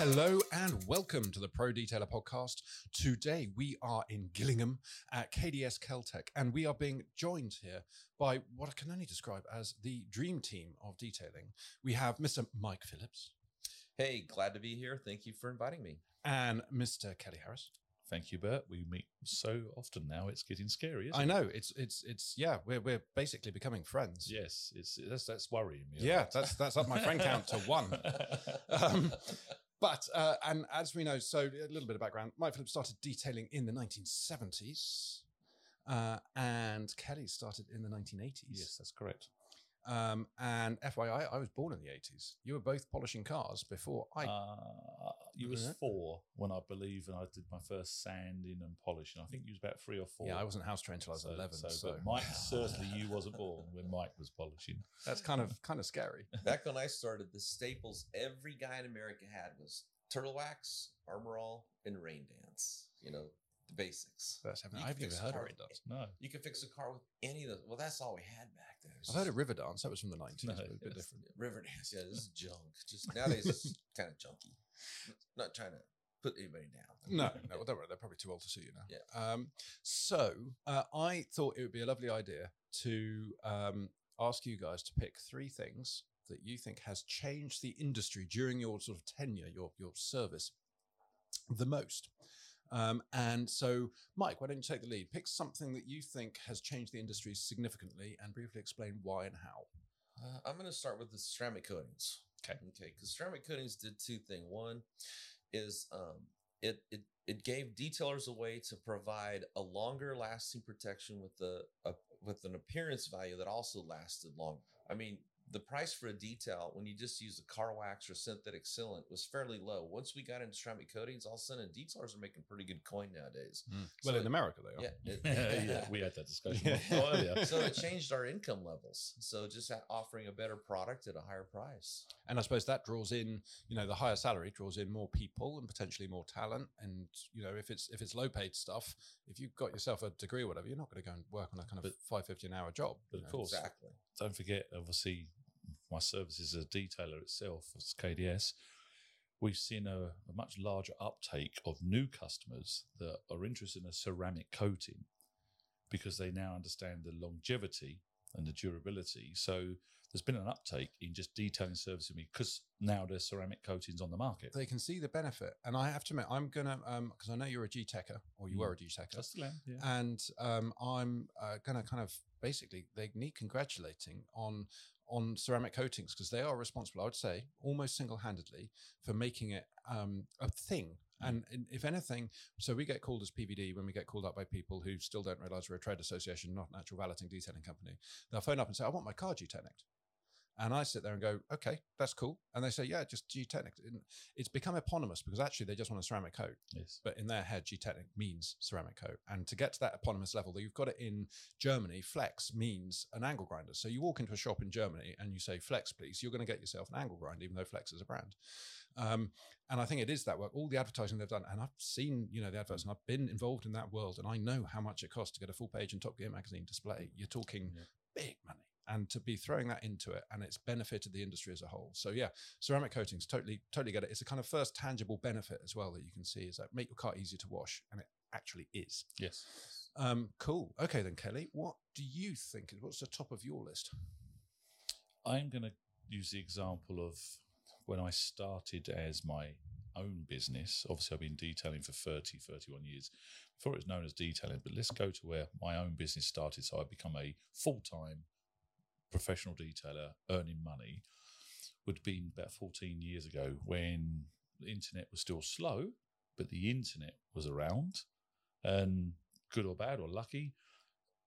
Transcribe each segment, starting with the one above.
Hello and welcome to the Pro Detailer podcast. Today we are in Gillingham at KDS Keltec and we are being joined here by what I can only describe as the dream team of detailing. We have Mr. Mike Phillips Hey, glad to be here. Thank you for inviting me. and Mr. Kelly Harris. Thank you, Bert. We meet so often now; it's getting scary. Isn't I it? know it's it's it's yeah we're we're basically becoming friends. Yes, it's that's that's worrying me. Yeah, lot. that's that's up my friend count to one. Um, but uh, and as we know, so a little bit of background. Mike Phillips started detailing in the 1970s, uh, and Kelly started in the 1980s. yes, that's correct. Um, and FYI, I was born in the 80s. You were both polishing cars before I. uh, you was Yeah. four when I believe, and I did my first sanding and polishing. I think you was about three or four. yeah, I wasn't house trained until I was So- 11. So, So, but Mike certainly you wasn't born when Mike was polishing. that's kind of kind of scary. Back when I started, the staples every guy in America had was turtle wax, armor all, and rain dance. You know, the basics. That's happening. I've never heard of with- dance. No, You can fix a car with any of those. Well, that's all we had back then. I've heard of river dance. That was from the 90s. No, a bit yes. different. river dance. Yeah, this is junk. Just nowadays, it's kind of junky. Not trying to put anybody down. No, no, well, don't worry. They're probably too old to sue you now. Yeah. Um, so uh, I thought it would be a lovely idea to um, ask you guys to pick three things that you think has changed the industry during your sort of tenure, your your service, the most. Um, and so, Mike, why don't you take the lead? Pick something that you think has changed the industry significantly, and briefly explain why and how. Uh, I'm going to start with the ceramic coatings. Okay. Okay. Because ceramic coatings did two things. One is um, it it it gave detailers a way to provide a longer lasting protection with the uh, with an appearance value that also lasted long. I mean. The price for a detail when you just use a car wax or synthetic sealant was fairly low. Once we got into ceramic coatings, all of a sudden detailers are making pretty good coin nowadays. Mm. Well, So in it- America, they are. Yeah, it- yeah, we had that discussion Yeah. so it changed our income levels. So just offering a better product at a higher price. And I suppose that draws in, you know, the higher salary draws in more people and potentially more talent. And you know, if it's if it's low paid stuff, if you've got yourself a degree or whatever, you're not going to go and work on a kind of But- five fifty an hour job. but you of know. course, Exactly. don't forget, obviously, my services as a detailer itself, as KDS, we've seen a, a much larger uptake of new customers that are interested in a ceramic coating because they now understand the longevity and the durability. So there's been an uptake in just detailing services because now there's ceramic coatings on the market. They can see the benefit, and I have to admit, I'm gonna because I know you're a G Techer or you Mm. were a G Techer, That's yeah. and um, I'm uh, gonna kind of basically they need congratulating on on ceramic coatings because they are responsible, I would say, almost single handedly for making it um, a thing. And, and if anything, so we get called as PVD when we get called up by people who still don't realize we're a trade association, not an actual valeting detailing company. They'll phone up and say, "I want my car Gtechniq." And I sit there and go, okay, that's cool. And they say, yeah, just Gtechniq. It's become eponymous because actually they just want a ceramic coat yes. but in their head, Gtechniq means ceramic coat. And to get to that eponymous level, that you've got it in Germany. Flex means an angle grinder. So you walk into a shop in Germany and you say Flex, please, you're going to get yourself an angle grinder, even though Flex is a brand. Um, and I think it is that work. All the advertising they've done, and I've seen, you know, the adverts, and I've been involved in that world, and I know how much it costs to get a full page in Top Gear magazine display. You're talking Yeah. big money. And to be throwing that into it, and it's benefited the industry as a whole. So yeah, ceramic coatings totally totally get it it's a kind of first tangible benefit as well that you can see is that make your car easier to wash and it actually is Yes. um cool okay then kelly what do you think is what's the top of your list I'm going to use the example of when I started as my own business. Obviously, I've been detailing for 30, 31 years before it was known as detailing. But let's go to where my own business started. So I become a full time professional detailer earning money. Would have been about 14 years ago when the internet was still slow, but the internet was around. And good or bad or lucky,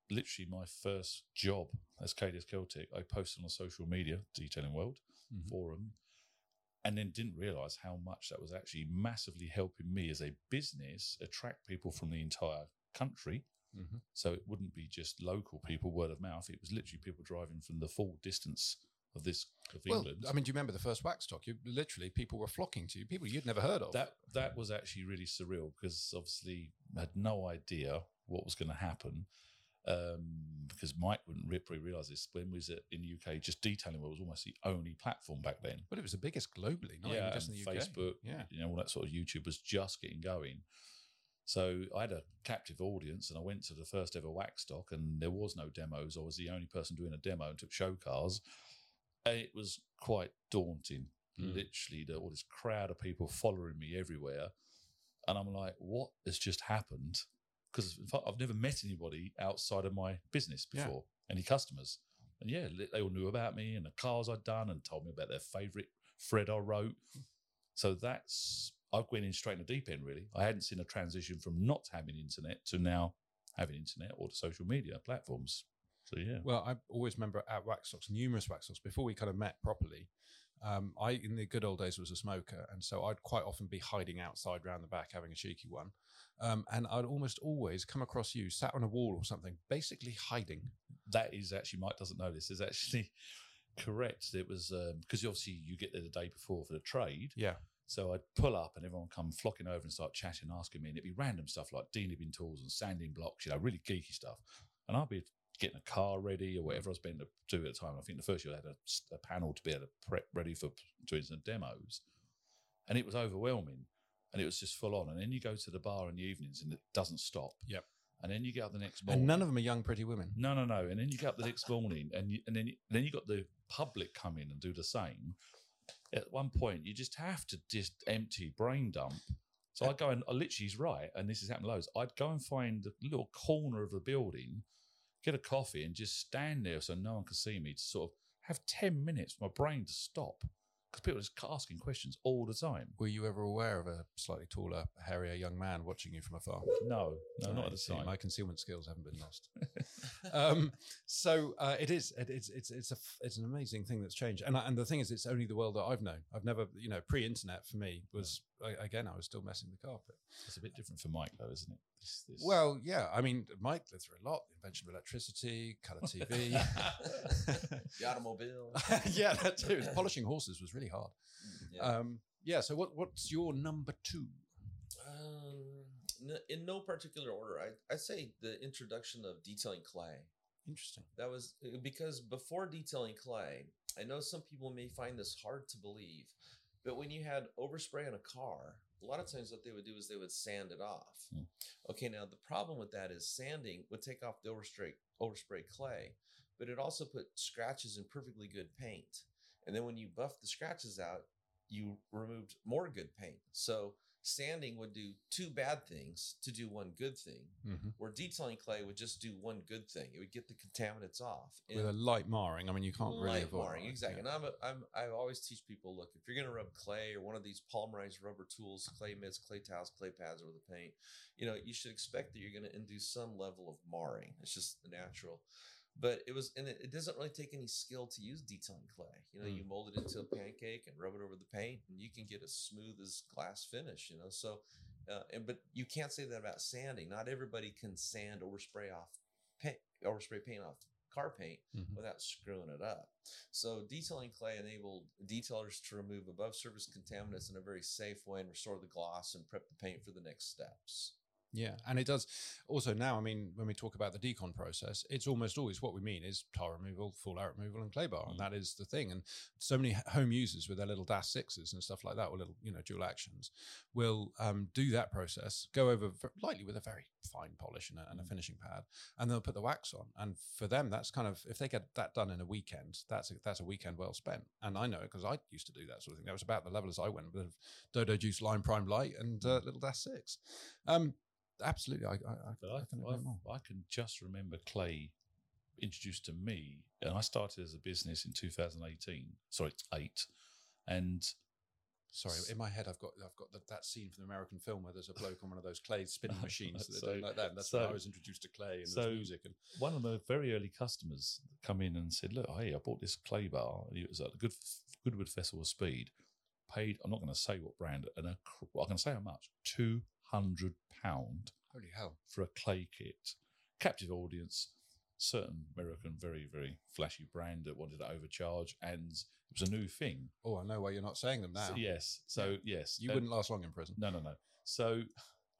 literally my first job as KDS Keltec, I posted on social media, detailing world Mhm. forum, and then didn't realize how much that was actually massively helping me as a business attract people from the entire country. Mhm. So it wouldn't be just local people, word of mouth. It was literally people driving from the full distance of this of well England. i mean do you remember the first Waxstock you literally people were flocking to you people you'd never heard of that that was actually really surreal because obviously I had no idea what was going to happen. Um, because Mike wouldn't really realize this when we was in the UK, just detailing world was almost the only platform back then. But it was the biggest globally, not even just in the UK. Facebook, Yeah. you know, all that sort of YouTube was just getting going. So I had a captive audience, and I went to the first ever wax Waxstock, and there was no demos. I was the only person doing a demo and took show cars. And it was quite daunting. Mm. Literally, the, all this crowd of people following me everywhere, and I'm like, "What has just happened?" Because I've never met anybody outside of my business Yeah. before, any customers. And yeah, they all knew about me and the cars I'd done, and told me about their favourite thread I wrote. So that's I went in straight in the deep end. Really, I hadn't seen a transition from not having internet to now having internet or to social media platforms. So yeah, Well, I always remember at Waxstocks, numerous Waxstocks, before we kind of met properly. Um, I, in the good old days, was a smoker, and so I'd quite often be hiding outside round the back having a cheeky one. Um, and I'd almost always come across you sat on a wall or something, basically hiding. that is actually Mike doesn't know this. Is actually correct. It was because obviously you get there the day before for the trade. Yeah. So I'd pull up and everyone would come flocking over and start chatting, asking me, and it'd be random stuff like denibbing tools and sanding blocks, you know, really geeky stuff. And I'd be getting a car ready or whatever I was being to do at the time. I think the first year I had a panel to be able to prep ready for doing some demos, and it was overwhelming, and it was just full on. And then you go to the bar in the evenings and it doesn't stop. Yep. And then you get up the next morning. And none of them are young, pretty women. No, no, no. And then you get up the next morning, and you, and then you, then you got the public come in and do the same. At one point, you just have to just empty brain dump. So I go and I literally he's right, and this has happened loads. I'd go and find a little corner of the building, get a coffee, and just stand there so no one can see me to sort of have ten minutes for my brain to stop because people are just asking questions all the time. Were you ever aware of a slightly taller, hairier young man watching you from afar? No, no, not at the time. My concealment skills haven't been lost. um, so uh, it is. It, it's it's it's a it's an amazing thing that's changed. And I, and the thing is, it's only the world that I've known. I've never, you know, pre-internet for me was I, again, I was still messing the carpet. It's a bit different for Mike, though, isn't it? This, this, Well, yeah. I mean, Mike lived through a lot. The invention of electricity, color TV. the automobile. yeah, that too. Polishing horses was really hard. Yeah. Um, yeah. So what what's your number two? Um, in no particular order, I I say the introduction of detailing clay. Interesting. That was uh, because before detailing clay, I know some people may find this hard to believe, but when you had overspray on a car, a lot of times what they would do is they would sand it off. Hmm. Okay, now the problem with that is sanding would take off the overspray overspray clay, but it also put scratches in perfectly good paint. And then when you buffed the scratches out, you removed more good paint. So sanding would do two bad things to do one good thing hmm where detailing clay would just do one good thing. It would get the contaminants off. With a light marring, I mean, you can't really avoid marring, exactly. yeah. And I'm, a, I'm, I always teach people, look, if you're going to rub clay or one of these polymerized rubber tools, clay mitts, clay towels, clay pads over the paint, you know, you should expect that you're going to induce some level of marring. It's just natural. But it was, and it, it doesn't really take any skill to use detailing clay. You know, Mm. you mold it into a pancake and rub it over the paint, and you can get as smooth as glass finish. You know, so uh, and but you can't say that about sanding. Not everybody can sand or spray off paint or spray paint off car paint Mhm. without screwing it up. So detailing clay enabled detailers to remove above surface contaminants in a very safe way and restore the gloss and prep the paint for the next steps. Yeah, and it does. Also, now, I mean, when we talk about the decon process, it's almost always what we mean is tar removal, fallout removal, and clay bar, and Mm. that is the thing. And so many home users with their little DAS-6s and stuff like that, or little, you know, dual actions, will um, do that process, go over lightly with a very fine polish and a, and a Mm. finishing pad, and they'll put the wax on. And for them, that's kind of if they get that done in a weekend, that's a, that's a weekend well spent. And I know it because I used to do that sort of thing. That was about the level as I went with Dodo Juice Lime Prime Lite and uh, little DAS-6. Um, absolutely, I, I, I, I, I, couldn't agree more. I, can just remember Clay introduced to me, and I started as a business in 2018. Sorry, eight, and Sorry, in my head, I've got I've got the, that scene from the American film where there's a bloke on one of those clay spinning machines So- doing like that. And that's when I was introduced to clay and so- music. And one of the very early customers come in and said, "Look, hey, I bought this clay bar. It was at the Good Goodwood Festival of Speed. Paid. I'm not going to say what brand, and a, cr- well, I can say how much. Two hundred pound holy hell, for a clay kit. Captive audience, certain American, very very flashy brand that wanted to overcharge, and it was a new thing. oh, I know why you're not saying them now. So, yes. So yes, you and- wouldn't last long in prison. No, no, no. So,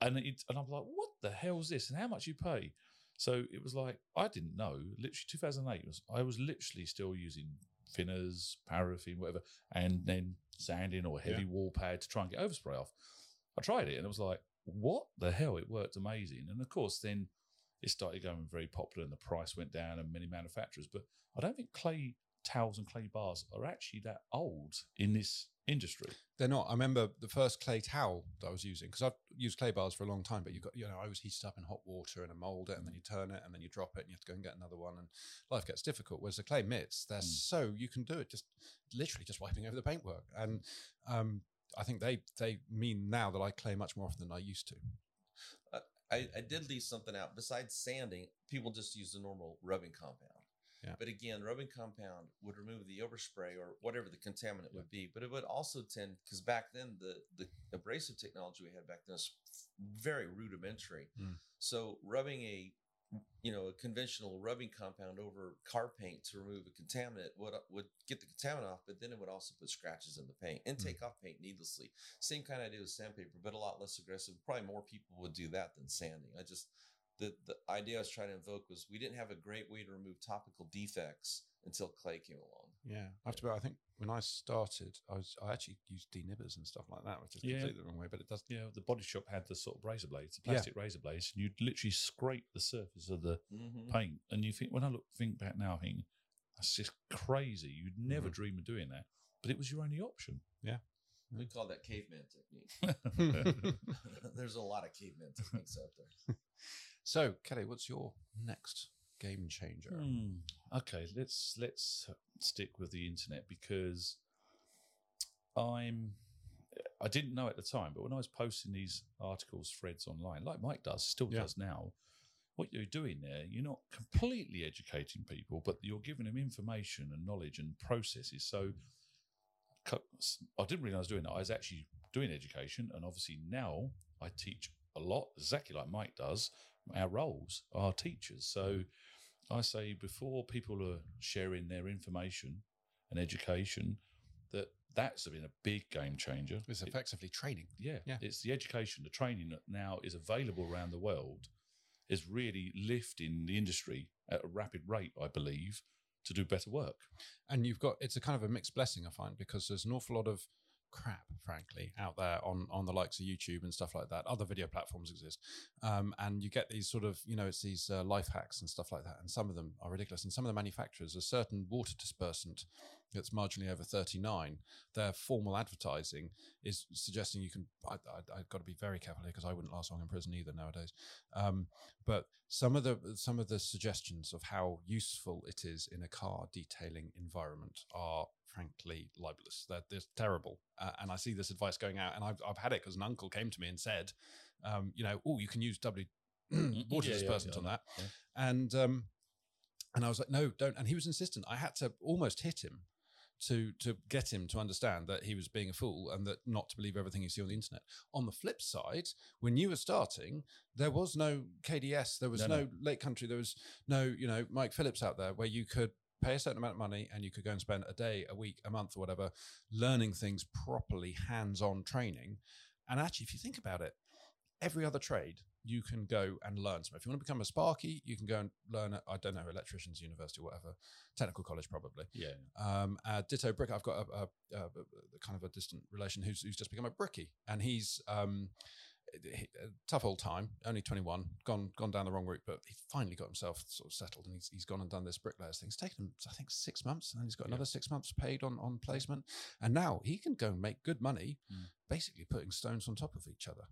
and it, and I'm like, what the hell's this? And how much you pay? So it was like I didn't know. Literally, 2008 was I was literally still using thinners, paraffin, whatever, and then sanding or heavy Yeah. wall pad to try and get overspray off. I tried it and it was like, what the hell? It worked amazing. And of course, then it started going very popular and the price went down and many manufacturers. But I don't think clay towels and clay bars are actually that old in this industry. They're not. I remember the first clay towel that I was using because I've used clay bars for a long time. But you got, you know, I was heated up in hot water and I mold it, and then you turn it, and then you drop it, and you have to go and get another one, and life gets difficult. Whereas the clay mitts, they're Mm. so you can do it just literally just wiping over the paintwork, and um, I think they they mean now that I clay much more often than I used to. I, I did leave something out. Besides sanding, people just use the normal rubbing compound. Yeah. But again, rubbing compound would remove the overspray or whatever the contaminant would be. But it would also tend because back then the the abrasive technology we had back then was very rudimentary. Mm. So rubbing a you know a conventional rubbing compound over car paint to remove a contaminant would would get the contaminant off, but then it would also put scratches in the paint and Mm. take off paint needlessly. Same kind of idea with sandpaper, but a lot less aggressive. Probably more people would do that than sanding. I just the the idea I was trying to invoke was we didn't have a great way to remove topical defects until clay came along. Yeah, I have to. be. I think when I started, I was I actually used denibbers and stuff like that, which is Yeah. completely the wrong way, but it does. Yeah, the body shop had the sort of razor blades, the Yeah. plastic razor blades, and you'd literally scrape the surface of the Mm-hmm. paint. And you think, when I look think back now, I think that's just crazy. You'd never Mhm. dream of doing that, but it was your only option. Yeah. We call that caveman technique. There's a lot of caveman techniques out there. so, Kelly, what's your next game changer? Hmm. Okay, let's let's stick with the internet because I'm. I didn't know at the time, but when I was posting these articles, threads online, like Mike does, still Yeah. does now, what you're doing there, you're not completely educating people, but you're giving them information and knowledge and processes. So I didn't realize I was doing that. I was actually doing education, and obviously now I teach a lot, exactly like Mike does. Our roles are teachers, so I say before people are sharing their information and education, that that's been a big game changer. It's It- effectively training. yeah, Yeah. It's the education, the training that now is available around the world is really lifting the industry at a rapid rate, I believe, to do better work. and you've got it's a kind of a mixed blessing i find because there's an awful lot of crap frankly out there on on the likes of youtube and stuff like that. Other video platforms exist. Um, and you get these sort of you know it's these uh, life hacks and stuff like that. And some of them are ridiculous. And some of the manufacturers a certain water dispersant that's marginally over 39 their formal advertising is suggesting you can I, I, i've got to be very careful here because i wouldn't last long in prison either nowadays um, but some of the some of the suggestions of how useful it is in a car detailing environment are frankly libelous. They're, they're terrible, uh, and I see this advice going out, and I've I've had it because an uncle came to me and said, um, you know, oh, you can use W water yeah, yeah, dispersant yeah, on that, yeah. and um, and I was like, no, don't. And he was insistent. I had to almost hit him to to get him to understand that he was being a fool and that not to believe everything you see on the internet. On the flip side, when you were starting, there was no KDS, there was No, no, no. Lake Country, there was no you know Mike Phillips out there where you could pay a certain amount of money and you could go and spend a day, a week, a month, or whatever, learning things properly, hands-on training. And actually, if you think about it, every other trade you can go and learn. some. if you want to become a Sparky, you can go and learn at, I don't know, electricians university or whatever, technical college probably. Yeah. Um, uh, ditto brick. I've got a, a, a, a kind of a distant relation who's, who's just become a brickie, and he's um, he- tough old time. Only twenty one, gone gone down the wrong route, but he finally got himself sort of settled, and he's, he's gone and done this bricklayers thing. It's taken him, I think, six months, and then he's got Yeah. another six months paid on on placement, and now he can go and make good money, Mm. basically putting stones on top of each other.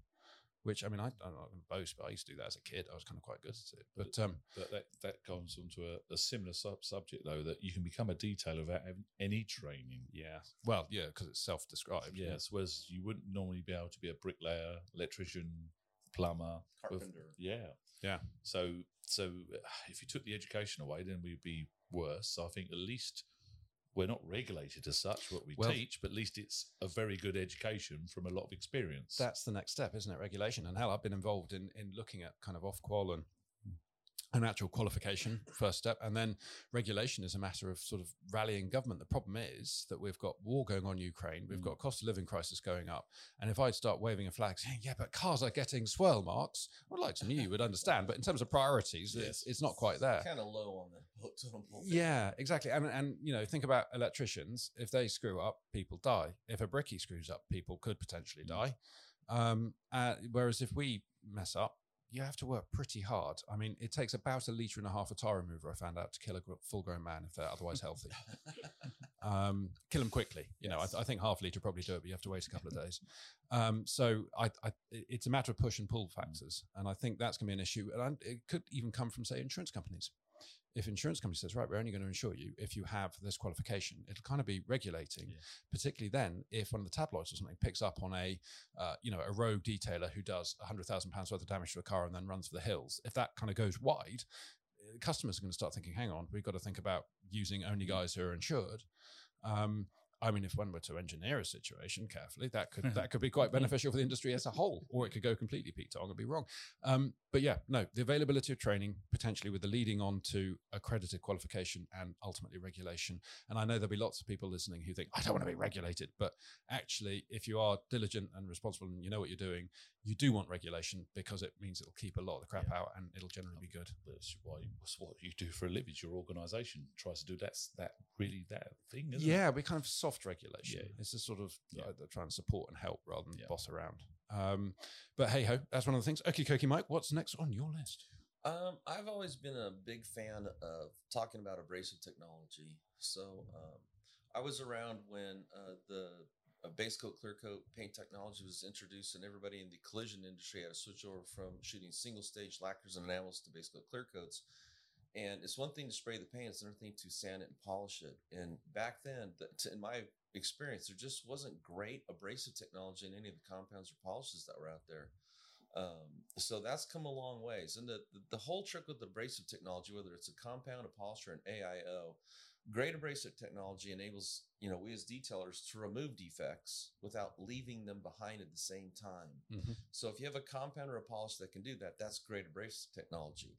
Which I mean, I, I'm not going to boast, but I used to do that as a kid. I was kind of quite good at it. But um, But that, that comes onto a, a similar sub- subject, though, that you can become a detailer without having any training. yeah, well, yeah, because it's self-described. yeah. Yes, whereas you wouldn't normally be able to be a bricklayer, electrician, plumber, with- Carpenter. yeah, Yeah. So, so uh, if you took the education away, then we'd be worse. So I think at least we're not regulated as such what we Well- teach, but at least it's a very good education from a lot of experience. that's the next step, isn't it? Regulation. And hell, I've been involved in in looking at kind of Ofqual and an actual qualification first step and then regulation is a matter of sort of rallying government the problem is that we've got war going on in ukraine we've Mm. got cost of living crisis going up and if i start waving a flag saying yeah but cars are getting swell marks i'd like some of you would understand but in terms of priorities it's, Yes. it's not quite there Kind of low on the totem pole. yeah, exactly. And and you know, think about electricians. If they screw up, people die. If a brickie screws up, people could potentially die. Um, uh, whereas if we mess up, you have to work pretty hard. I mean, it takes about a liter and a half of tar remover. I found out to kill a full-grown man if they're otherwise healthy. um, kill them quickly. You know, I, th- I think half liter probably do it, but you have to wait a couple of days. Um, so I, I, it's a matter of push and pull factors, and I think that's going to be an issue. And it could even come from, say, insurance companies. If insurance company says, right, we're only going to insure you if you have this qualification, it'll kind of be regulating. Yeah. Particularly then, if one of the tabloids or something picks up on a, uh, you know, a rogue detailer who does hundred thousand pounds worth of damage to a car and then runs for the hills, if that kind of goes wide, uh, customers are going to start thinking, hang on, we've got to think about using only guys who are insured. Um, I mean, if one were to engineer a situation carefully, that could that could be quite beneficial for the industry as a whole, or it could go completely Pete Tong and be wrong. Um, but yeah, no, the availability of training potentially with the leading on to accredited qualification and ultimately regulation. And I know there'll be lots of people listening who think I don't want to be regulated, but actually, if you are diligent and responsible and you know what you're doing, you do want regulation because it means it'll keep a lot of the crap Yeah. out and it'll generally be good. That's why that's what you do for a living. Your organisation tries to do that's that really that thing. Isn't it? Yeah, we kind of soft regulation. Yeah. It's just sort of Yeah. uh, trying to support and help rather than Yeah. boss around. Um, but hey ho, that's one of the things. Okay, Koki Mike, what's next on your list? Um, I've always been a big fan of talking about abrasive technology. So um, I was around when uh, the uh, base coat, clear coat paint technology was introduced, and everybody in the collision industry had to switch over from shooting single stage lacquers and enamels to base coat clear coats. And it's one thing to spray the paint; it's another thing to sand it and polish it. And back then, in my experience, there just wasn't great abrasive technology in any of the compounds or polishes that were out there. Um, so that's come a long ways. And the, the, the whole trick with abrasive technology, whether it's a compound, a polisher, an AIO, great abrasive technology enables, you know, we as detailers to remove defects without leaving them behind at the same time. Mhm. So if you have a compound or a polish that can do that, that's great abrasive technology.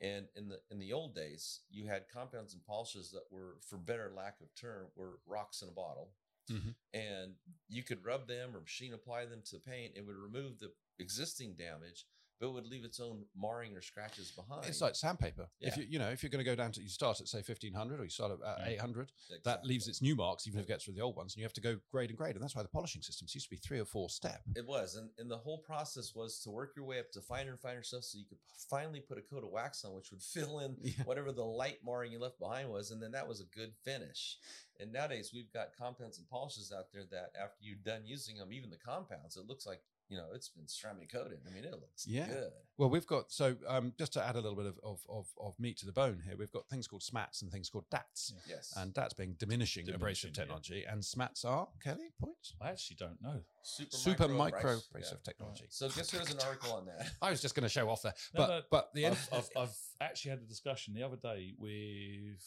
And in the in the old days, you had compounds and polishes that were, for better lack of term, were rocks in a bottle Mhm. and you could rub them or machine apply them to the paint. It would remove the existing damage, but would leave its own marring or scratches behind. It's like sandpaper. If you you know if you're going to go down to you start at say 1500 or you start at uh, Yeah. 800, that leaves its new marks even if it gets rid of the old ones, and you have to go grade and grade, and that's why the polishing systems used to be three or four step. It was, and, and the whole process was to work your way up to finer and finer stuff, so you could finally put a coat of wax on, which would fill in Yeah. whatever the light marring you left behind was, and then that was a good finish. And nowadays, we've got compounds and polishes out there that after you're done using them, even the compounds, it looks like you know it's been ceramic coated. I mean, it looks Yeah. good. Well, we've got so um, just to add a little bit of, of, of, of meat to the bone here, we've got things called SMATs and things called DATs. Yeah. Yes, And DATs being diminishing, abrasive Diminishing, yeah. technology, and SMATs are Kelly points I actually don't know. super, super micro abrasive. abrasive Yeah. technology. So guess there's an article on that. I was just going to show off there, No, but no, but the. I've, I've, I've actually had a discussion the other day with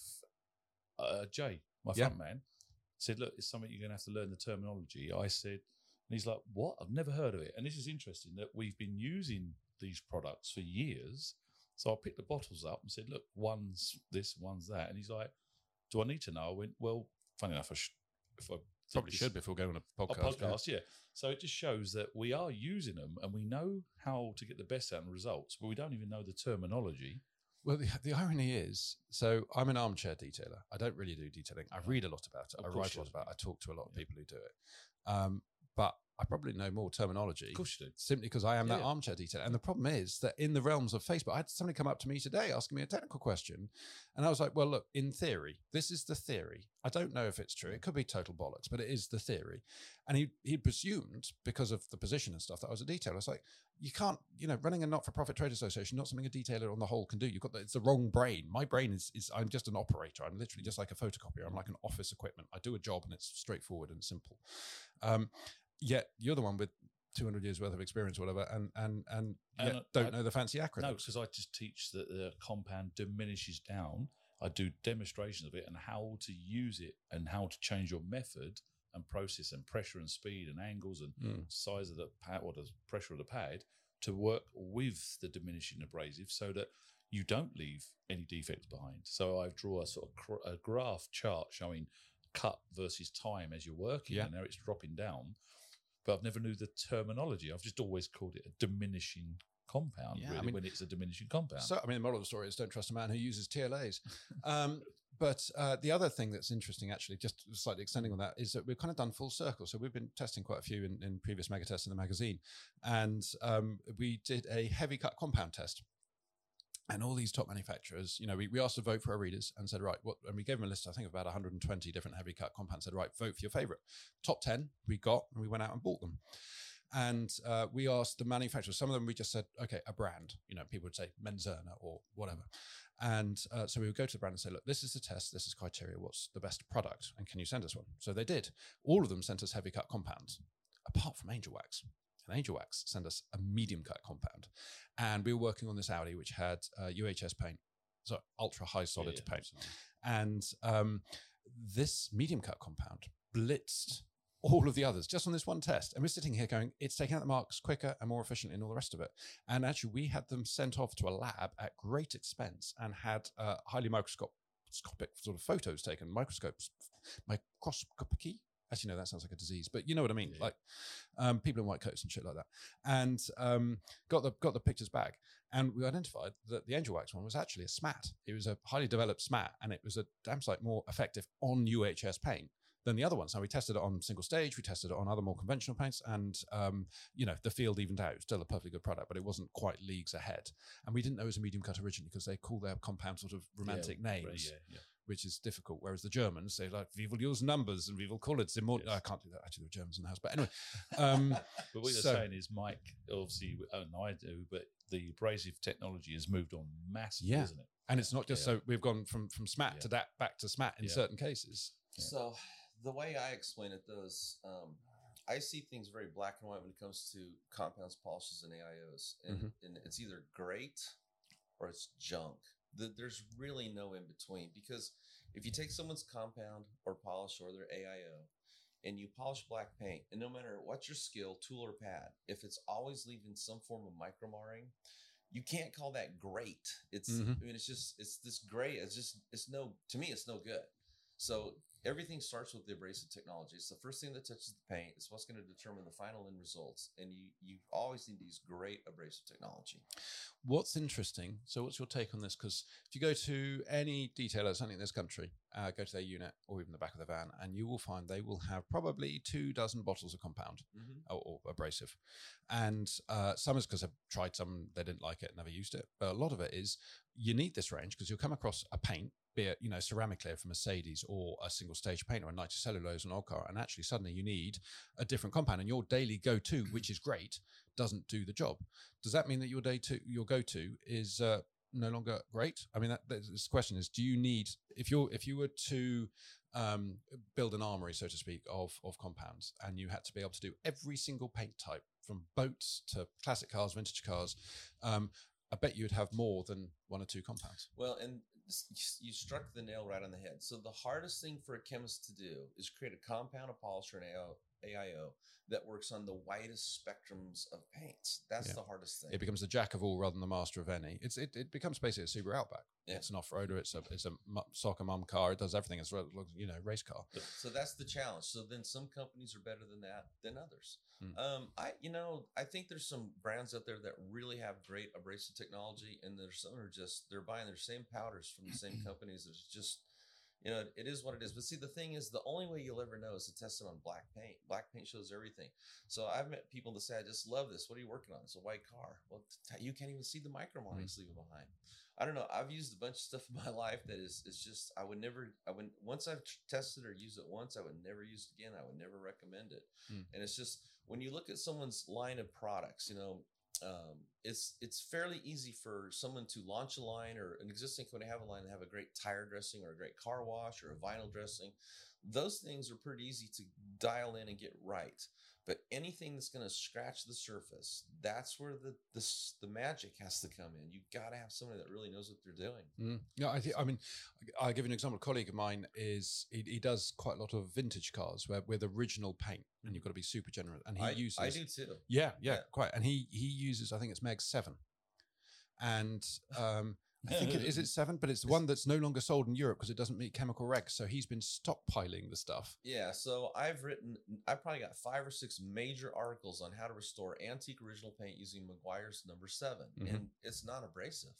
uh, Jay, my Yeah. front man. Said, "Look, it's something you're going to have to learn the terminology." I said, and he's like, "What? I've never heard of it." And this is interesting that we've been using these products for years. So I picked the bottles up and said, "Look, one's this, one's that," and he's like, "Do I need to know?" I went, "Well, funny enough, I sh- if I Probably should before going on a a podcast. yeah. podcast, yeah. So it just shows that we are using them and we know how to get the best out of results, but we don't even know the terminology. Well, the, the irony is, so I'm an armchair detailer. I don't really do detailing. I read a lot about it. Of I write a lot about it. I talk to a lot of Yeah. people who do it. Um, but I probably know more terminology Of course you do. simply because I am Yeah, that armchair detailer. And the problem is that in the realms of Facebook, I had somebody come up to me today asking me a technical question. And I was like, well, look, in theory, this is the theory. I don't know if it's true. It could be total bollocks, but it is the theory. And he he presumed because of the position and stuff that I was a detailer. I was like, you can't, you know, running a not-for-profit trade association, not something a detailer on the whole can do. You've got the, it's the wrong brain. My brain is is I'm just an operator. I'm literally just like a photocopier. I'm like an office equipment. I do a job and it's straightforward and simple. Um, yet you're the one with 200 years worth of experience, or whatever, and and and, And don't I- know the fancy acronyms. No, because I just teach that the compound diminishes down. I do demonstrations of it and how to use it and how to change your method and process and pressure and speed and angles and Mm. size of the pad or the pressure of the pad to work with the diminishing abrasive so that you don't leave any defects behind. So I draw a sort of cr- a graph chart showing cut versus time as you're working, Yeah. and now it's dropping down. But I've never knew the terminology. I've just always called it a diminishing compound. Yeah, I mean- when it's a diminishing compound. So, I mean, the moral of the story is don't trust a man who uses TLAs. Um, but uh, the other thing that's interesting, actually, just slightly extending on that, is that we've kind of done full circle. So we've been testing quite a few in, in previous mega tests in the magazine, and um, we did a heavy cut compound test. And all these top manufacturers, you know, we, we asked to vote for our readers and said, right, what, and we gave them a list, I think, of about 120 different heavy cut compounds. Said, right, vote for your favorite. Top 10 we got, and we went out and bought them. And uh, we asked the manufacturers, some of them we just said, okay, a brand. You know, people would say Menzerna or whatever. And uh, so we would go to the brand and say, look, this is the test, this is criteria, what's the best product? And can you send us one? So they did. All of them sent us heavy cut compounds, apart from Angel Wax. And Angel Wax sent us a medium cut compound. And we were working on this Audi, which had uh, UHS paint, so ultra high solid Yeah, yeah, paint. And um, this medium cut compound blitzed all of the others just on this one test. And we're sitting here going, it's taking out the marks quicker and more efficient in all the rest of it. And actually, we had them sent off to a lab at great expense and had uh, highly microscopic sort of photos taken, microscopes, microscopic. Actually, no, that sounds like a disease, but you know what I mean. Yeah. Like um, people in white coats and shit like that. And um, got the got the pictures back. And we identified that the Angel Wax one was actually a SMAT. It was a highly developed SMAT, and it was a damn sight more effective on UHS paint than the other ones. Now we tested it on single stage, we tested it on other more conventional paints, and um, you know the field evened out. It was still a perfectly good product, but it wasn't quite leagues ahead. And we didn't know it was a medium cut originally because they call their compound sort of romantic Yeah, names, right, yeah, yeah. Which is difficult. Whereas the Germans, they like we will use numbers and we will call it Zimmer. Yes. I can't do that. Actually, the Germans in the house, but anyway. Um, But what you're So- saying is, Mike, obviously, and I do, but the abrasive technology has moved on massively, Yeah. isn't it? and it's not just Yeah. so we've gone from from SMAT Yeah. to that back to SMAT in Yeah. certain cases. Yeah. So the way I explain it though is um, I see things very black and white when it comes to compounds, polishes, and AIOs. And, Mhm. and it's either great or it's junk. The, there's really no in between because if you take someone's compound or polish or their AIO and you polish black paint, and no matter what your skill, tool or pad, if it's always leaving some form of micromarring, you can't call that great. It's Mhm. I mean it's just it's this gray. It's just it's no to me it's no good. So everything starts with the abrasive technology. It's the first thing that touches the paint. It's what's going to determine the final end results. And you you always need to use great abrasive technology. What's interesting? So, what's your take on this? Because if you go to any detailer, certainly in this country, uh, go to their unit or even the back of the van, and you will find they will have probably two dozen bottles of compound or, or abrasive. And uh, some is because I've tried some, they didn't like it, never used it. But a lot of it is you need this range because you'll come across a paint, be it you know ceramic clear from Mercedes or a single stage paint or a nitrocellulose on old car, and actually suddenly you need a different compound, and your daily go to, which is great, doesn't do the job. Does that mean that your day to your go to is uh, no longer great? I mean, that, this question is: Do you need if you're if you were to um, build an armory, so to speak, of of compounds, and you had to be able to do every single paint type from boats to classic cars, vintage cars? Um, I bet you'd have more than one or two compounds. Well, and you struck the nail right on the head. So the hardest thing for a chemist to do is create a compound, a polisher, and AIO, that works on the widest spectrums of paints. That's Yeah. the hardest thing. It becomes the jack of all rather than the master of any. It's it, it becomes basically a Subaru Outback. Yeah. It's an off roader. It's a it's a soccer mum car. It does everything. It's a you know race car. so that's the challenge. So then some companies are better than that than others. Hmm. Um, I you know I think there's some brands out there that really have great abrasive technology, and there's some are just they're buying their same powders from the same companies. It's just you know it is what it is. But see, the thing is, the only way you'll ever know is to test it on black paint. Black paint shows everything. So I've met people that say, "I just love this. What are you working on?" It's a white car. Well, t- you can't even see the micro markings leaving behind. I don't know. I've used a bunch of stuff in my life that is it's just I would never I would once I've tested or used it once I would never use it again. I would never recommend it. Hmm. And it's just when you look at someone's line of products, you know, um, it's it's fairly easy for someone to launch a line or an existing company have a line and have a great tire dressing or a great car wash or a vinyl dressing. Those things are pretty easy to dial in and get right. But anything that's going to scratch the surface, that's where the, the the magic has to come in. You've got to have somebody that really knows what they're doing. Mm. Yeah, I, think I mean, I'll give you an example. A colleague of mine is he, he does quite a lot of vintage cars where with original paint, and you've got to be super generous. And he I, uses I do too. Yeah, yeah, Yeah. quite. And he he uses I think it's Meg seven, and um, I think it is it seven, but it's the one that's no longer sold in Europe because it doesn't meet chemical regs. So he's been stockpiling the stuff. Yeah, so I've written, I probably got five or six major articles on how to restore antique original paint using Meguiar's number 7 Mhm. and it's not abrasive.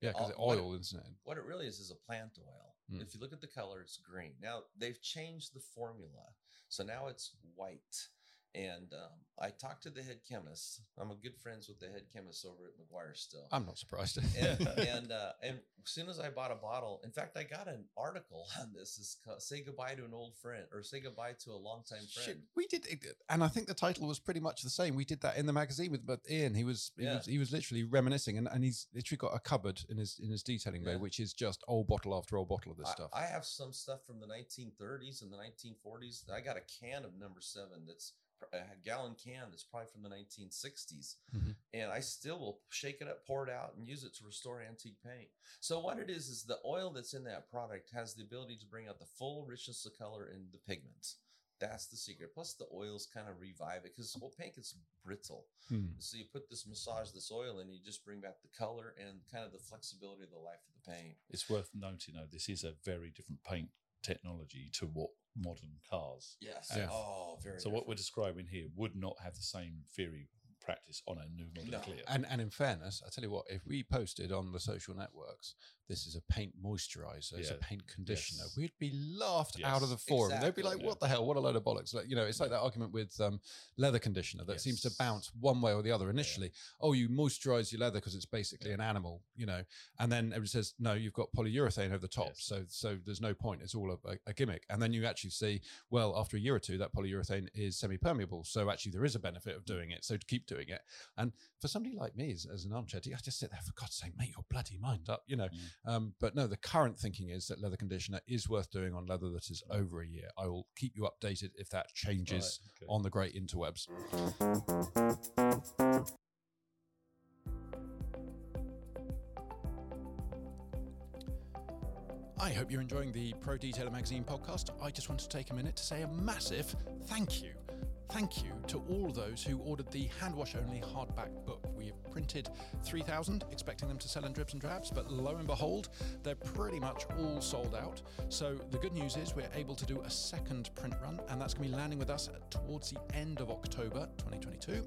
Yeah, because All- what it- oil, isn't it? What it really is is a plant oil. Mm. If you look at the color, it's green. Now they've changed the formula, so now it's white. And um, I talked to the head chemist. I'm a good friends with the head chemist over at Meguiar still. I'm not surprised. and and, uh, and as soon as I bought a bottle, in fact, I got an article on this. Is "Say Goodbye to an Old Friend" or "Say Goodbye to a Longtime Shit, Friend." we did, it- and I think the title was pretty much the same. We did that in the magazine with but Ian. He was he Yeah. was he was literally reminiscing, and, and he's literally got a cupboard in his in his detailing bay, Yeah. which is just old bottle after old bottle of this I, stuff. I have some stuff from the 1930s and the 1940s. I got a can of number seven that's a gallon can that's probably from the 1960s. Mhm. And I still will shake it up, pour it out, and use it to restore antique paint. So, what it is, is the oil that's in that product has the ability to bring out the full richness of color in the pigments. That's the secret. Plus, the oils kind of revive it because well, paint gets brittle. Hmm. So you put this massage this oil in, you just bring back the color and kind of the flexibility of the life of the paint. It's worth noting, though, this is a very different paint technology to what modern cars. Yes. Yeah. Oh, very. So what we're describing here would not have the same theory practice on a new model No. clear. And and in fairness, I tell you what, if we posted on the social networks, this is a paint moisturizer, it's a paint conditioner, Yes. we'd be laughed out of the Yes. forum. They'd be like, Exactly. "What the hell? What a load of bollocks!" Like, you know, it's like that argument with um, leather conditioner that seems to bounce one way or the other initially. Oh, you moisturize your leather because it's basically Yeah. an animal, you know, and then everybody says, "No, you've got polyurethane over the top, Yes. so so there's no point. It's all a, a gimmick." And then you actually see, well, after a year or two, that polyurethane is semi-permeable, so actually there is a benefit of doing it. So to keep doing it, and for somebody like me as, as an armchair, I just sit there for God's sake, make your bloody mind up, you know. Mm. Um, but no, the current thinking is that leather conditioner is worth doing on leather that is over a year. I will keep you updated if that changes Right, okay. on the great interwebs. I hope you're enjoying the Pro Detailer Magazine podcast. I just want to take a minute to say a massive thank you. Thank you to all those who ordered the hand wash only hardback book. We printed 3,000, expecting them to sell in dribs and drabs, but lo and behold, they're pretty much all sold out. So the good news is we're able to do a second print run, and that's going to be landing with us towards the end of October 2022.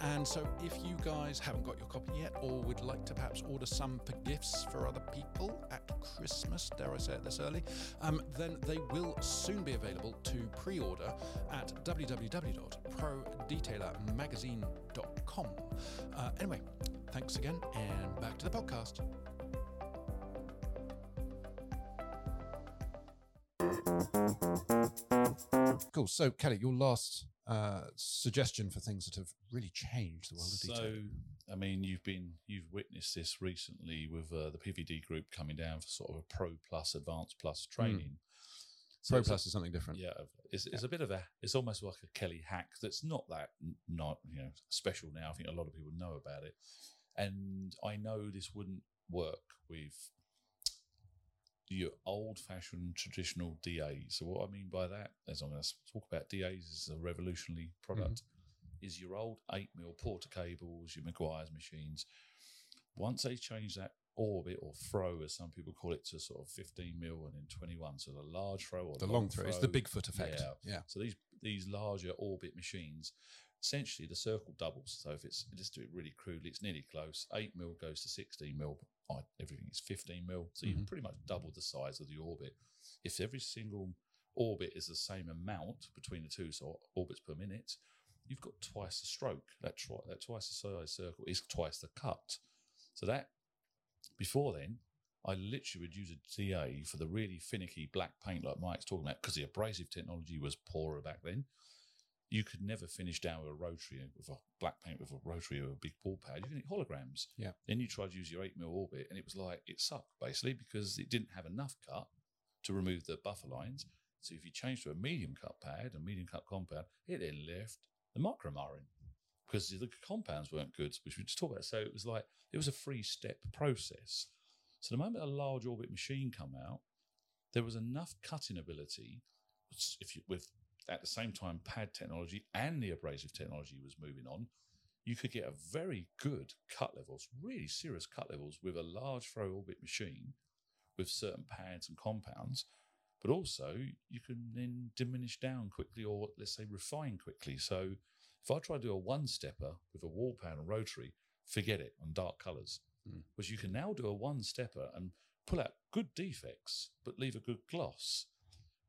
And so if you guys haven't got your copy yet, or would like to perhaps order some for gifts for other people at Christmas, dare I say it this early, um, then they will soon be available to pre order at www.prodetailermagazine.com. Uh, anyway, thanks again, and back to the podcast. Cool. So, Kelly, your last uh, suggestion for things that have really changed the world of So. I mean, you've been you've witnessed this recently with uh, the PVD group coming down for sort of a Pro Plus, Advanced Plus training. So Pro it's a- Plus is something different. Yeah, it's, it's a bit of a it's almost like a Kelly hack that's not that not you know special now. I think a lot of people know about it, and I know this wouldn't work with your old fashioned traditional DAs. So what I mean by that, as I'm going to talk about DAs as a revolutionary product, mm-hmm. is your old eight mil porter cables, your Meguiar's machines. Once they change that orbit or throw, as some people call it, to sort of 15 mil and then 21, so the large throw or The long throw. It's the Bigfoot effect. Yeah. Yeah. So these these larger orbit machines, essentially the circle doubles. So if it's just do it really crudely, it's nearly close. Eight mil goes to 16 mil. I, everything is 15 mil. So Mhm. you've pretty much doubled the size of the orbit. If every single orbit is the same amount between the two, so orbits per minute, you've got twice the stroke. That, twi- that twice the size circle is twice the cut. So that before then, I literally would use a DA for the really finicky black paint like Mike's talking about because the abrasive technology was poorer back then. You could never finish down with a rotary with a black paint with a rotary or a big ball pad. You can get holograms. Yeah. Then you tried to use your eight mil orbit, and it was like it sucked basically because it didn't have enough cut to remove the buffer lines. So if you changed to a medium cut pad, a medium cut compound, it then left the micromarring because the compounds weren't good, which we just talked about. So it was like it was a three step process. So the moment a large orbit machine come out, there was enough cutting ability. If you with at the same time pad technology and the abrasive technology was moving on, you could get a very good cut levels, really serious cut levels with a large throw orbit machine with certain pads and compounds. But also, you can then diminish down quickly, or let's say refine quickly. So, if I try to do a one stepper with a wall pan and rotary, forget it on dark colors. Mm. Whereas you can now do a one stepper and pull out good defects, but leave a good gloss.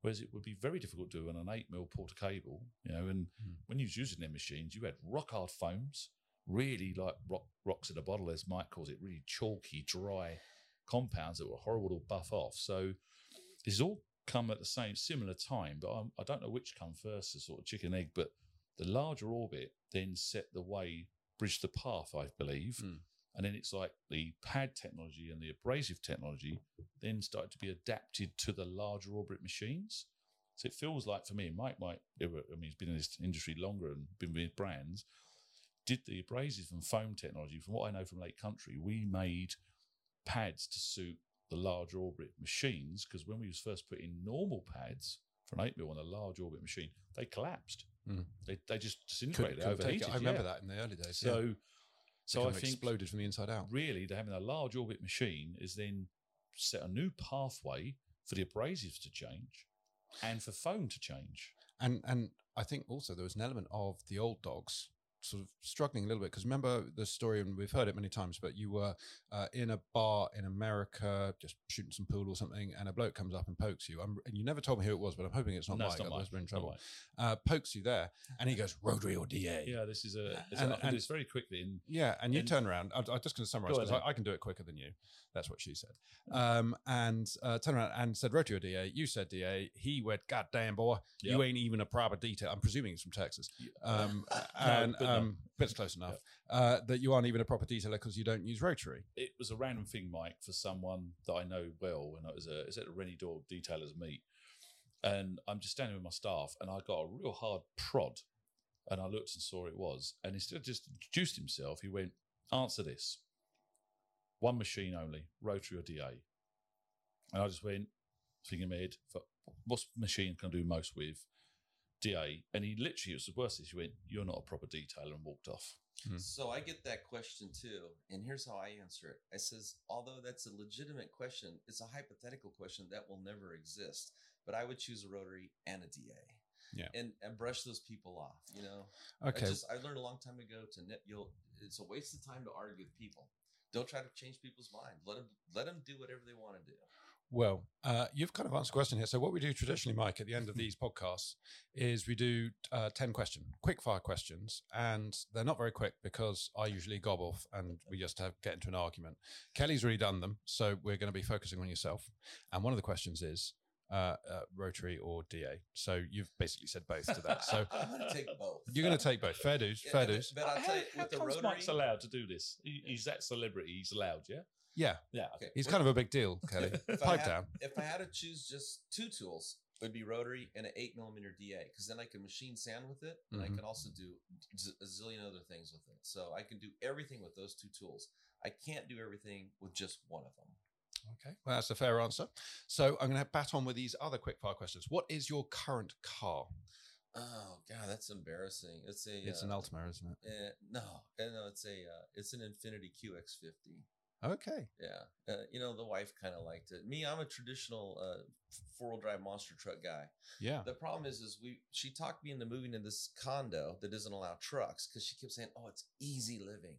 Whereas it would be very difficult to do on an eight mil porter cable, you know. And Mm. when you was using their machines, you had rock hard foams, really like rock, rocks in a bottle, as Mike calls it, really chalky, dry compounds that were horrible to buff off. So this has all come at the same similar time, but I'm, I don't know which come first, the sort of chicken egg. But the larger orbit then set the way, bridged the path, I believe. Mm. And then it's like the pad technology and the abrasive technology then started to be adapted to the larger orbit machines. So it feels like for me, Mike might, I mean, he's been in this industry longer and been with brands, did the abrasive and foam technology. From what I know from Lake Country, we made pads to suit the large orbit machines because when we was first putting normal pads for an 8 mil on a large orbit machine, they collapsed. Mm. They, they just disintegrated, couldn't overheated. I remember yeah. that in the early days. So, yeah. so Kind I think exploded from the inside out. really they're having a large orbit machine is then set a new pathway for the abrasives to change and for foam to change. and and I think also there was an element of the old dogs sort of struggling a little bit because remember the story and we've heard it many times but you were uh, in a bar in america just shooting some pool or something and a bloke comes up and pokes you I'm, and you never told me who it was but i'm hoping it's not No, mike it's not otherwise Mike. we're in trouble uh, pokes you there and he goes rotary or da Yeah, this is a. It's And- and- this very quickly. In, Yeah, and you And- turn around. I'm, I'm just going to summarize because. I, I can do it quicker than you. That's what she said. Um, and uh, turn around and said rotary or DA. You said DA. He went, God damn, boy, you ain't even a proper detail. I'm presuming he's from Texas. Um, No, and no. Um, but it's close enough. Uh, that you aren't even a proper detailer because you don't use rotary. it was a random thing, Mike, for someone that I know well. And it was a it's at a Rennie Door detailers meet, and I'm just standing with my staff, and I got a real hard prod, and I looked and saw it was, and instead of just introduced himself, he went, "Answer this: one machine only, rotary or DA." And I just went, thinking in my head, "What machine can I do most with?" DA, and he literally it was the worst. Is he went, "You're not a proper detailer," and walked off. Hmm. So I get that question too, and here's how I answer it. I says, although that's a legitimate question, it's a hypothetical question that will never exist. But I would choose a rotary and a DA. Yeah. and and brush those people off. You know, Okay. I just I learned a long time ago to net. You'll it's a waste of time to argue with people. Don't try to change people's mind. Let them let them do whatever they want to do. Well, uh, you've kind of answered the question here. So, what we do traditionally, Mike, at the end of these podcasts is we do uh, 10 question, quick fire questions. And they're not very quick because I usually gob off and we just have get into an argument. Kelly's already done them. So, we're going to be focusing on yourself. And one of the questions is uh, uh, rotary or DA. So, you've basically said both to that. So, I'm going to take both. you're going to take both. Fair dues. Yeah, Fair dues. But I'll how, tell you, how with the rotary, Mike's allowed to do this? He, he's that celebrity. He's allowed, yeah. Yeah. Yeah. Okay, He's kind of a big deal, Kelly. Pipe had- down. If I had to choose just two tools, it would be rotary and an eight millimeter DA, because then I can machine sand with it, and I Mhm. can also do z- a zillion other things with it. So I can do everything with those two tools. I can't do everything with just one of them. Okay, well, that's a fair answer. So I'm going to bat on with these other quick fire questions. What is your current car? Oh god, that's embarrassing. It's a It's uh, an Altima, isn't it? uh, no, uh, no, it's a uh, it's an Infiniti QX50. Okay. Yeah, uh, you know the wife kind of liked it. Me, I'm a traditional uh, four wheel drive monster truck guy. Yeah. The problem is, is we she talked me into moving to this condo that doesn't allow trucks because she kept saying, "Oh, it's easy living.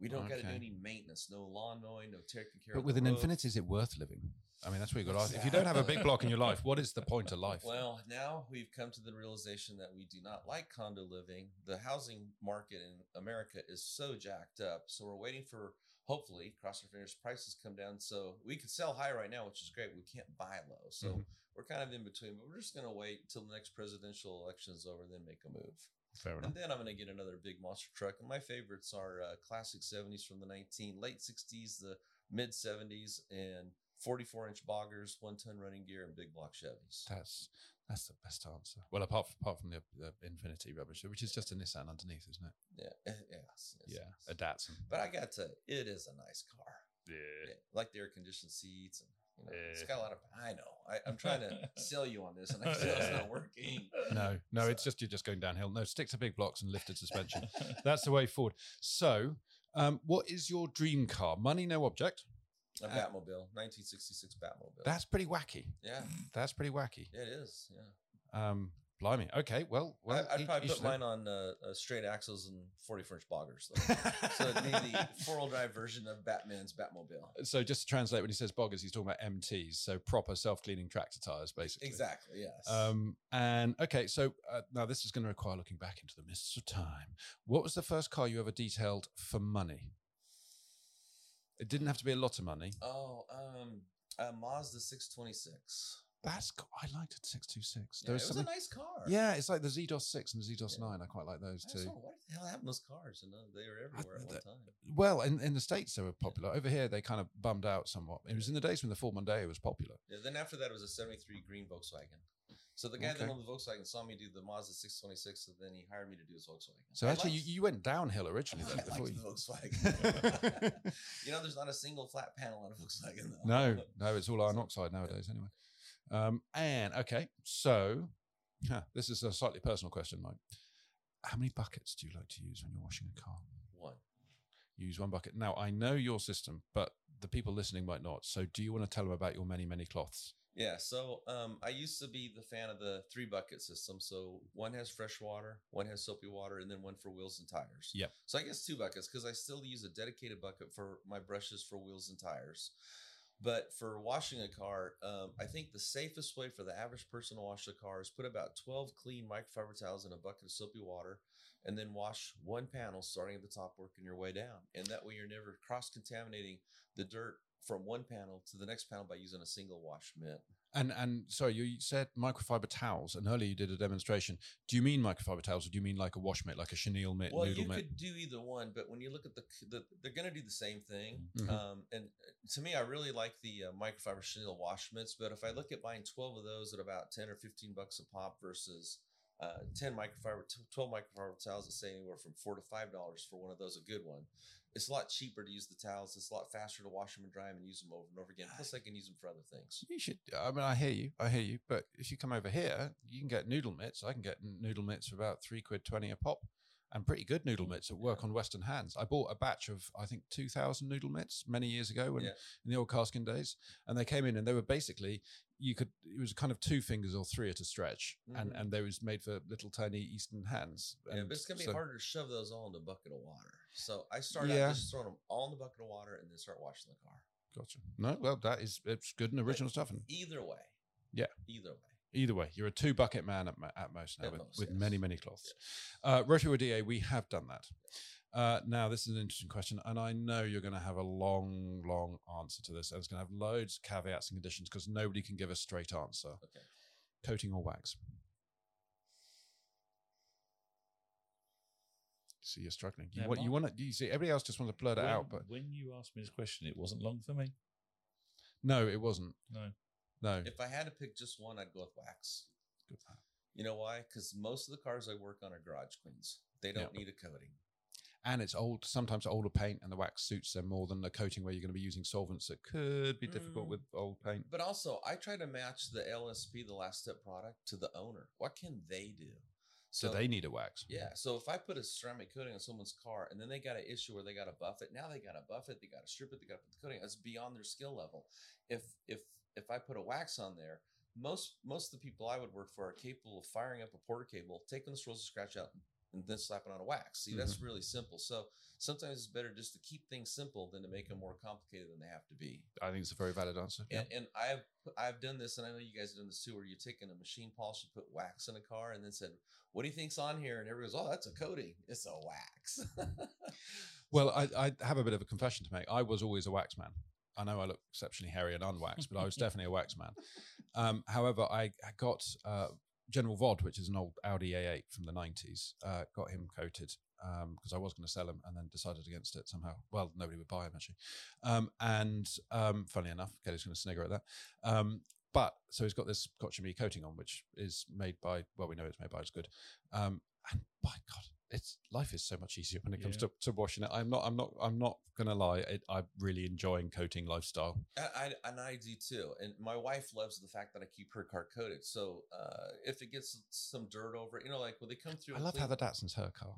We don't got to do any maintenance, no lawn mowing, no taking care But of." with an roof." Infiniti, is it worth living? I mean, that's what you got to ask. If you don't have a big block in your life, what is the point of life? Well, now we've come to the realization that we do not like condo living. The housing market in America is so jacked up. So we're waiting for hopefully cross our fingers prices come down so we can sell high right now, which is great. We can't buy low. So Mhm. we're kind of in between, but we're just gonna wait until the next presidential election is over, then make a move. Fair enough. And then I'm going to get another big monster truck. And my favorites are uh, classic 70s from the 19 late 60s, the mid 70s, and 44 inch boggers, one ton running gear, and big block Chevys. That's that's the best answer. Well, apart apart from the, the Infiniti rubbish, which is just a Nissan underneath, isn't it? Yeah, eh, yes, yes, Yeah, yes. a Datsun. But I got to, it is a nice car. Yeah. Yeah, like the air conditioned seats and You know, Yeah. it's got a lot of. I know. I, I'm trying to sell you on this, and I feel it's not working. No, no, it's just you're just going downhill. No, stick to big blocks and lifted suspension. That's the way forward. So, um, what is your dream car? Money, no object. A Batmobile, 1966 Batmobile. That's pretty wacky. yeah, That's pretty wacky. it is. Yeah, Um, blimey. Okay, well, well, I, I'd probably put mine on uh, uh, straight axles and 40 French boggers. Though. so it'd be the four-wheel drive version of Batman's Batmobile. So just to translate, when he says boggers, he's talking about MTs, so proper self-cleaning tractor tires, basically. Exactly. Yes. Um, and okay, so uh, now this is going to require looking back into the mists of time. What was the first car you ever detailed for money? It didn't have to be a lot of money. oh, um, a Mazda 626. That's co- I liked it six two six. Yeah, There it was was a nice car. Yeah, it's like the Xedos six and the Xedos Yeah. nine. I quite like those I too. what the hell happened to those cars? And uh, they were everywhere at one the- time. Well, in, in the states they were popular. Over here they kind of bummed out somewhat. It was in the days when the Ford Mondeo was popular. Yeah, then after that, it was a 73 green Volkswagen. So the guy Okay. that owned the Volkswagen saw me do the Mazda 626, and then he hired me to do his Volkswagen. So I actually, liked- you, you went downhill originally I then. Before liked you... the Volkswagen. you know, there's not a single flat panel on a Volkswagen, though. No, no, it's all iron oxide nowadays anyway. Um, and okay, so huh, this is a slightly personal question, Mike. How many buckets do you like to use when you're washing a car? One. You use one bucket. Now I know your system, but the people listening might not. So do you want to tell them about your many, many cloths? Yeah, so um, I used to be the fan of the three bucket system. So one has fresh water, one has soapy water, and then one for wheels and tires. Yeah. So I guess two buckets because I still use a dedicated bucket for my brushes for wheels and tires. But for washing a car, um, I think the safest way for the average person to wash a car is put about 12 clean microfiber towels in a bucket of soapy water and then wash one panel starting at the top, working your way down. And that way you're never cross contaminating the dirt from one panel to the next panel by using a single wash mitt. And and sorry, you said microfiber towels, and earlier you did a demonstration. Do you mean microfiber towels, or do you mean like a wash mitt, like a chenille mitt, Well, noodle you mitt? could do either one, but when you look at the, the they're going to do the same thing. Mhm. Um, and to me, I really like the uh, microfiber chenille wash mitts. But if I look at buying twelve of those at about ten or fifteen bucks a pop versus uh, ten microfiber, twelve microfiber towels that say anywhere from four to five dollars for one of those, a good one. It's a lot cheaper to use the towels. It's a lot faster to wash them and dry them and use them over and over again. Plus, I can use them for other things. You should. I mean, I hear you. I hear you. But if you come over here, you can get noodle mitts. I can get noodle mitts for about three quid twenty a pop, and pretty good noodle mm, mitts that work on Western hands. I bought a batch of I think two thousand noodle mitts many years ago when Yeah. in the old Caskin days, and they came in and they were basically you could it was kind of two fingers or three at a stretch, and Mhm. and they was made for little tiny Eastern hands. Yeah, but it's gonna be so- harder to shove those all in a bucket of water. So I start Yeah. out just throwing them all in the bucket of water and then start washing the car. Gotcha. No, well, that is it's good and original stuff. And Either way. Yeah. Either way. Either way, you're a two bucket man at, at most now At with, most, with yes. many, many cloths. Uh, Rotary DA, we have done that. Uh, now, this is an interesting question, and I know you're going to have a long, long answer to this, and it's going to have loads of caveats and conditions because nobody can give a straight answer. Okay. Coating or wax? See, you're struggling. You Yeah, want, you want to, you see, everybody else just wants to blurt it out, but when you asked me this question, it wasn't long for me. no, it wasn't. No. No. If I had to pick just one, I'd go with wax. Good. You know why? Because most of the cars I work on are garage queens. They don't need a coating. And it's old, sometimes older paint, and the wax suits them more than the coating where you're going to be using solvents that could be difficult Mm. with old paint. But also, I try to match the LSP, the last step product, to the owner. What can they do? So they need a wax. Yeah. So if I put a ceramic coating on someone's car and then they got an issue where they got to buff it, now they got to buff it, they got to strip it, they got to put the coating. That's beyond their skill level. If if if I put a wax on there, most most of the people I would work for are capable of firing up a porter cable, taking the swirls and scratch out, and then slapping on a wax. See, that's really simple. So sometimes it's better just to keep things simple than to make them more complicated than they have to be. I think it's a very valid answer. And, and I've I've done this, and I know you guys have done this too, where you've taken a machine polish and put wax in a car, and then said, "What do you think's on here?" And everybody goes, "Oh, that's a coating. It's a wax." Well, I, I have a bit of a confession to make. I was always a wax man. I know I look exceptionally hairy and unwaxed, but I was definitely a wax man. Um, however, I, I got uh, General Vod, which is an old Audi A8 from the 90s, uh, got him coated because I was going to sell him and then decided against it somehow. Well, nobody would buy him actually. Um, and um, funny enough, Kelly's going to snigger at that. Um, but so he's got this Scotch Me coating on, which is made by, well, we know it's made by It's Good. Um, and by God, it's life is so much easier when it comes Yeah. to, to washing it. I'm not. I'm not. I'm not gonna lie. It, I'm really enjoying coating lifestyle. I, I, and I do too. And my wife loves the fact that I keep her car coated. So uh, if it gets some dirt over you know, like when they come through. I and love how the Datsun's her car.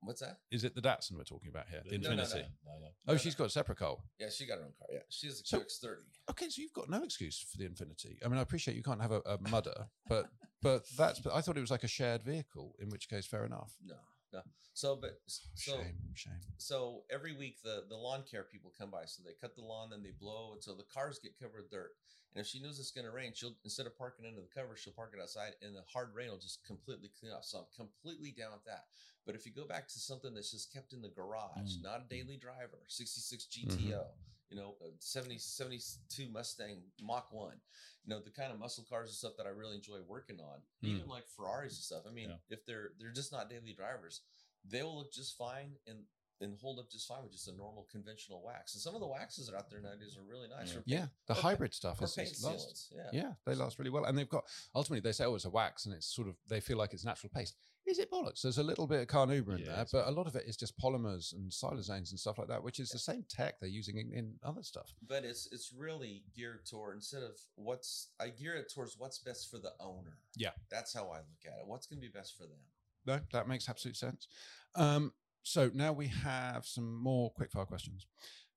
What's that? Is it the Datsun we're talking about here? The No, no, Infiniti. no, no, no. Oh, No, she's got a separate car. Yeah, she got her own car. Yeah, she has a So- QX30. Okay, so you've got no excuse for the Infiniti. I mean, I appreciate you can't have a, a mudder, but but that's. But I thought it was like a shared vehicle. In which case, fair enough. No, no. So, but so shame, shame. so every week the the lawn care people come by. So they cut the lawn, then they blow until the cars get covered with dirt. And if she knows it's going to rain, she'll instead of parking under the cover, she'll park it outside, and the hard rain will just completely clean up. So I'm completely down with that. But if you go back to something that's just kept in the garage, Mm. not a daily driver, 66 GTO, you know, a 70 72 Mustang Mach One, you know, the kind of muscle cars and stuff that I really enjoy working on, Mm. even like Ferraris and stuff. I mean, Yeah. if they're they're just not daily drivers, they will look just fine and and hold up just fine with just a normal conventional wax. And some of the waxes that are out there nowadays are really nice. Yeah. Yeah, the or hybrid stuff is, paint is last. Yeah. Yeah, they last really well, and they've got ultimately they say oh it's a wax, and it's sort of they feel like it's natural paste. Is it bollocks? There's a little bit of carnauba in Yeah, there, but a lot of it is just polymers and siloxanes and stuff like that, which is the same tech they're using in, in other stuff. But it's it's really geared toward instead of what's I gear it towards what's best for the owner. Yeah. That's how I look at it. What's gonna be best for them. No, that makes absolute sense. Um, so now we have some more quickfire questions: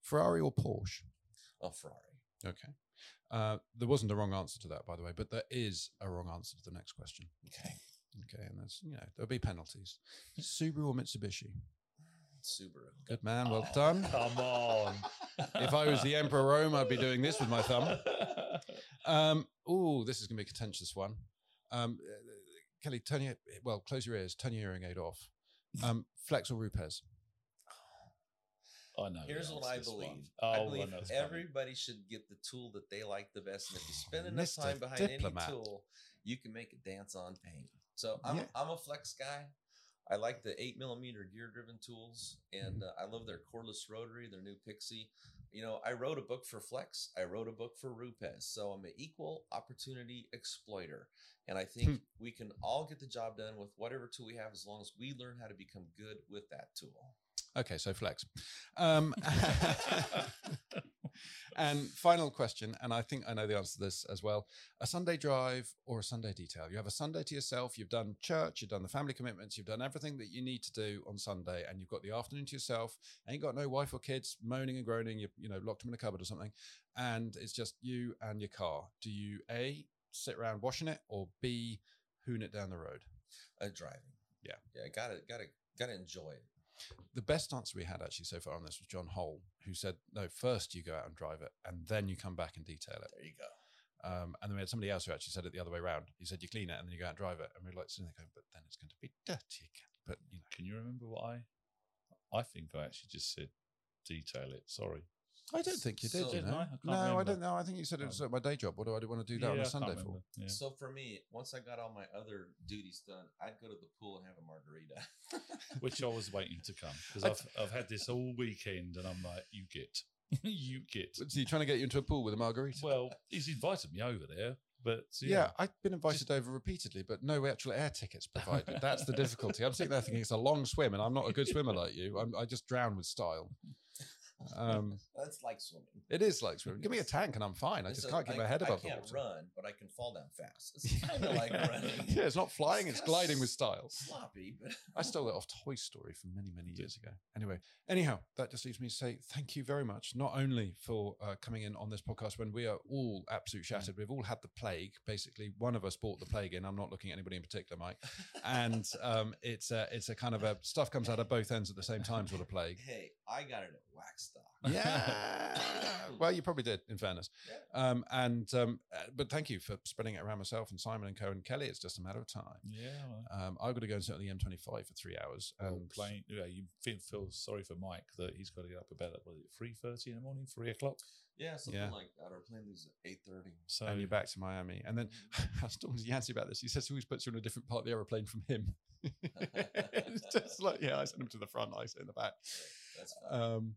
Ferrari or Porsche? Oh, Ferrari. Okay. Uh, there wasn't a wrong answer to that, by the way, but there is a wrong answer to the next question. Okay. Okay, and there's you know there'll be penalties. Subaru or Mitsubishi? Subaru. Good man, well Oh, done. Come on. If I was the Emperor Rome, I'd be doing this with my thumb. Um, oh, this is going to be a contentious one. Um, uh, Kelly, turn your well, close your ears, turn your hearing aid off. Um, Flex or Rupes? Oh, no, Here's what I believe. one. I Oh, believe know it's coming. everybody should get the tool that they like the best. And if you spend enough Mr. time behind Diplomat. any tool, you can make it dance on paint. So I'm Yeah. I'm a flex guy. I like the eight millimeter gear driven tools, and Mm-hmm. uh, I love their cordless rotary, their new Pixie. You know, I wrote a book for Flex. I wrote a book for Rupes. So I'm an equal opportunity exploiter, and I think Hmm. we can all get the job done with whatever tool we have, as long as we learn how to become good with that tool. Okay, so Flex. Um, and final question, and I think I know the answer to this as well: a Sunday drive or a Sunday detail? You have a Sunday to yourself. You've done church, you've done the family commitments, you've done everything that you need to do on Sunday, and you've got the afternoon to yourself. Ain't got no wife or kids moaning and groaning. You you know locked them in a cupboard or something, and it's just you and your car. Do you a sit around washing it or b hoon it down the road? Uh, driving. Yeah. Yeah. Gotta gotta gotta enjoy it. The best answer we had actually so far on this was John Hole, who said, "No, first you go out and drive it, and then you come back and detail it." There you go. Um, and then we had somebody else who actually said it the other way around. He said, "You clean it and then you go out and drive it," and we are like sitting there going, "But then it's going to be dirty again." But you know, Can you remember what I? I think I actually just said detail it. Sorry. I don't think you did. So- you know? I? I can't no, I don't know. I think you said it was Oh. at my day job. What do I want to do that on Yeah, a I can't Sunday for? Yeah. So for me, once I got all my other duties done, I'd go to the pool and have a margarita. Which I was waiting to come because I- I've I've had this all weekend and I'm like, you get, you get. So you trying to get you into a pool with a margarita? Well, he's invited me over there, but yeah. yeah, I've been invited over repeatedly, but no actual air tickets provided. That's the difficulty. I'm sitting there thinking it's a long swim, and I'm not a good swimmer like you. I'm, I just drown with style. Um, That's like swimming. it is like swimming. Give me a tank, and I'm fine. I It's just a- can't keep I- my head above I can't run, but I can fall down fast. It's kind of like running. yeah, it's not flying; it's kinda gliding with style. Sloppy, but I stole it off Toy Story from many, many years ago. Anyway, anyhow, that just leaves me to say thank you very much, not only for uh, coming in on this podcast when we are all absolute shattered. We've all had the plague. Basically, one of us brought the plague in. I'm not looking at anybody in particular, Mike. And um, it's a, it's a kind of a stuff comes out of both ends at the same time sort of plague. hey, I got it at Waxstock. Yeah. well, you probably did, in fairness. Yeah. Um, and um, uh, but thank you for spreading it around myself and Simon and Co and Kelly. It's just a matter of time. yeah. well, Um, I've got to go and sit on the M25 for three hours. well, And playing, yeah, you feel, feel sorry for Mike that he's got to get up about what is it three thirty in the morning, three o'clock. Yeah, something Yeah. like that. Our plane leaves at eight thirty. So and you're back to Miami. And then I was talking to Yancy about this. He says he always puts you on a different part of the aeroplane from him. it's just like, yeah, I send him to the front, I sit in the back. Um,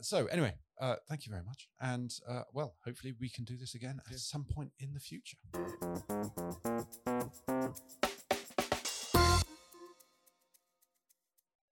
so anyway, uh, thank you very much. And uh, well, hopefully we can do this again at some point in the future.